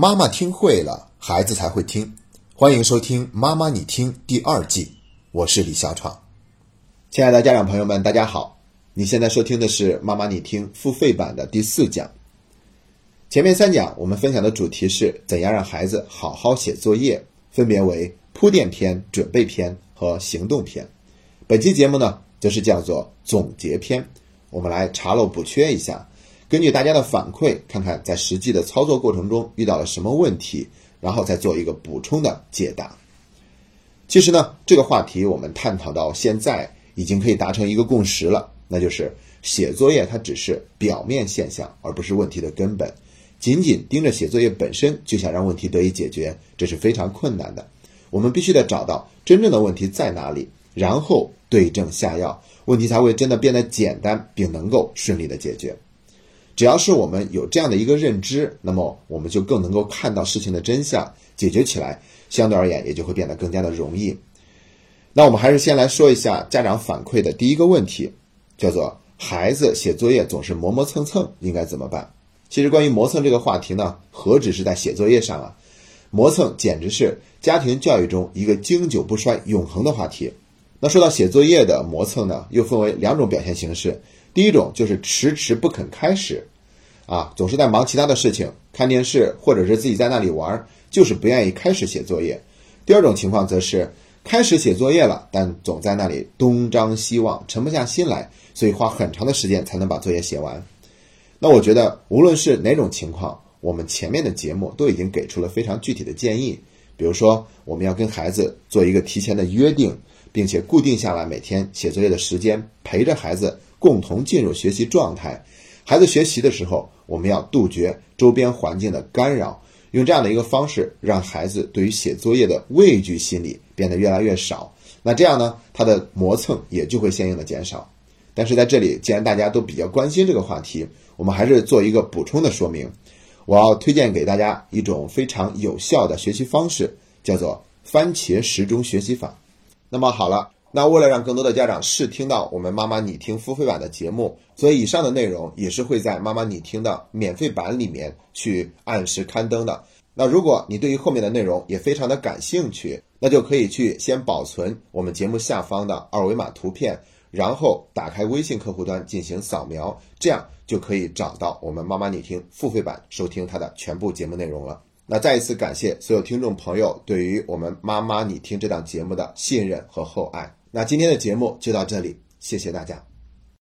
妈妈听会了，孩子才会听。欢迎收听《妈妈你听》第二季，我是李小闯。亲爱的家长朋友们，大家好！你现在收听的是《妈妈你听》付费版的第四讲。前面三讲我们分享的主题是怎样让孩子好好写作业，分别为铺垫篇、准备篇和行动篇。本期节目呢，则是叫做总结篇。我们来查漏补缺一下。根据大家的反馈，看看在实际的操作过程中遇到了什么问题，然后再做一个补充的解答。其实呢，这个话题我们探讨到现在，已经可以达成一个共识了，那就是写作业它只是表面现象，而不是问题的根本。仅仅盯着写作业本身就想让问题得以解决，这是非常困难的。我们必须得找到真正的问题在哪里，然后对症下药，问题才会真的变得简单，并能够顺利的解决。只要是我们有这样的一个认知，那么我们就更能够看到事情的真相，解决起来相对而言也就会变得更加的容易。那我们还是先来说一下家长反馈的第一个问题，叫做孩子写作业总是磨磨蹭蹭，应该怎么办？其实关于磨蹭这个话题呢，何止是在写作业上啊，磨蹭简直是家庭教育中一个经久不衰、永恒的话题。那说到写作业的磨蹭呢，又分为两种表现形式。第一种就是迟迟不肯开始，啊，总是在忙其他的事情，看电视或者是自己在那里玩，就是不愿意开始写作业。第二种情况则是开始写作业了，但总在那里东张西望，沉不下心来，所以花很长的时间才能把作业写完。那我觉得无论是哪种情况，我们前面的节目都已经给出了非常具体的建议，比如说我们要跟孩子做一个提前的约定，并且固定下来每天写作业的时间，陪着孩子。共同进入学习状态，孩子学习的时候，我们要杜绝周边环境的干扰，用这样的一个方式，让孩子对于写作业的畏惧心理变得越来越少。那这样呢，他的磨蹭也就会相应的减少。但是在这里，既然大家都比较关心这个话题，我们还是做一个补充的说明。我要推荐给大家一种非常有效的学习方式，叫做番茄时钟学习法。那么好了。那为了让更多的家长试听到我们妈妈你听付费版的节目，所以以上的内容也是会在妈妈你听的免费版里面去按时刊登的。那如果你对于后面的内容也非常的感兴趣，那就可以去先保存我们节目下方的二维码图片，然后打开微信客户端进行扫描，这样就可以找到我们妈妈你听付费版收听它的全部节目内容了。那再一次感谢所有听众朋友对于我们妈妈你听这档节目的信任和厚爱。那今天的节目就到这里，谢谢大家。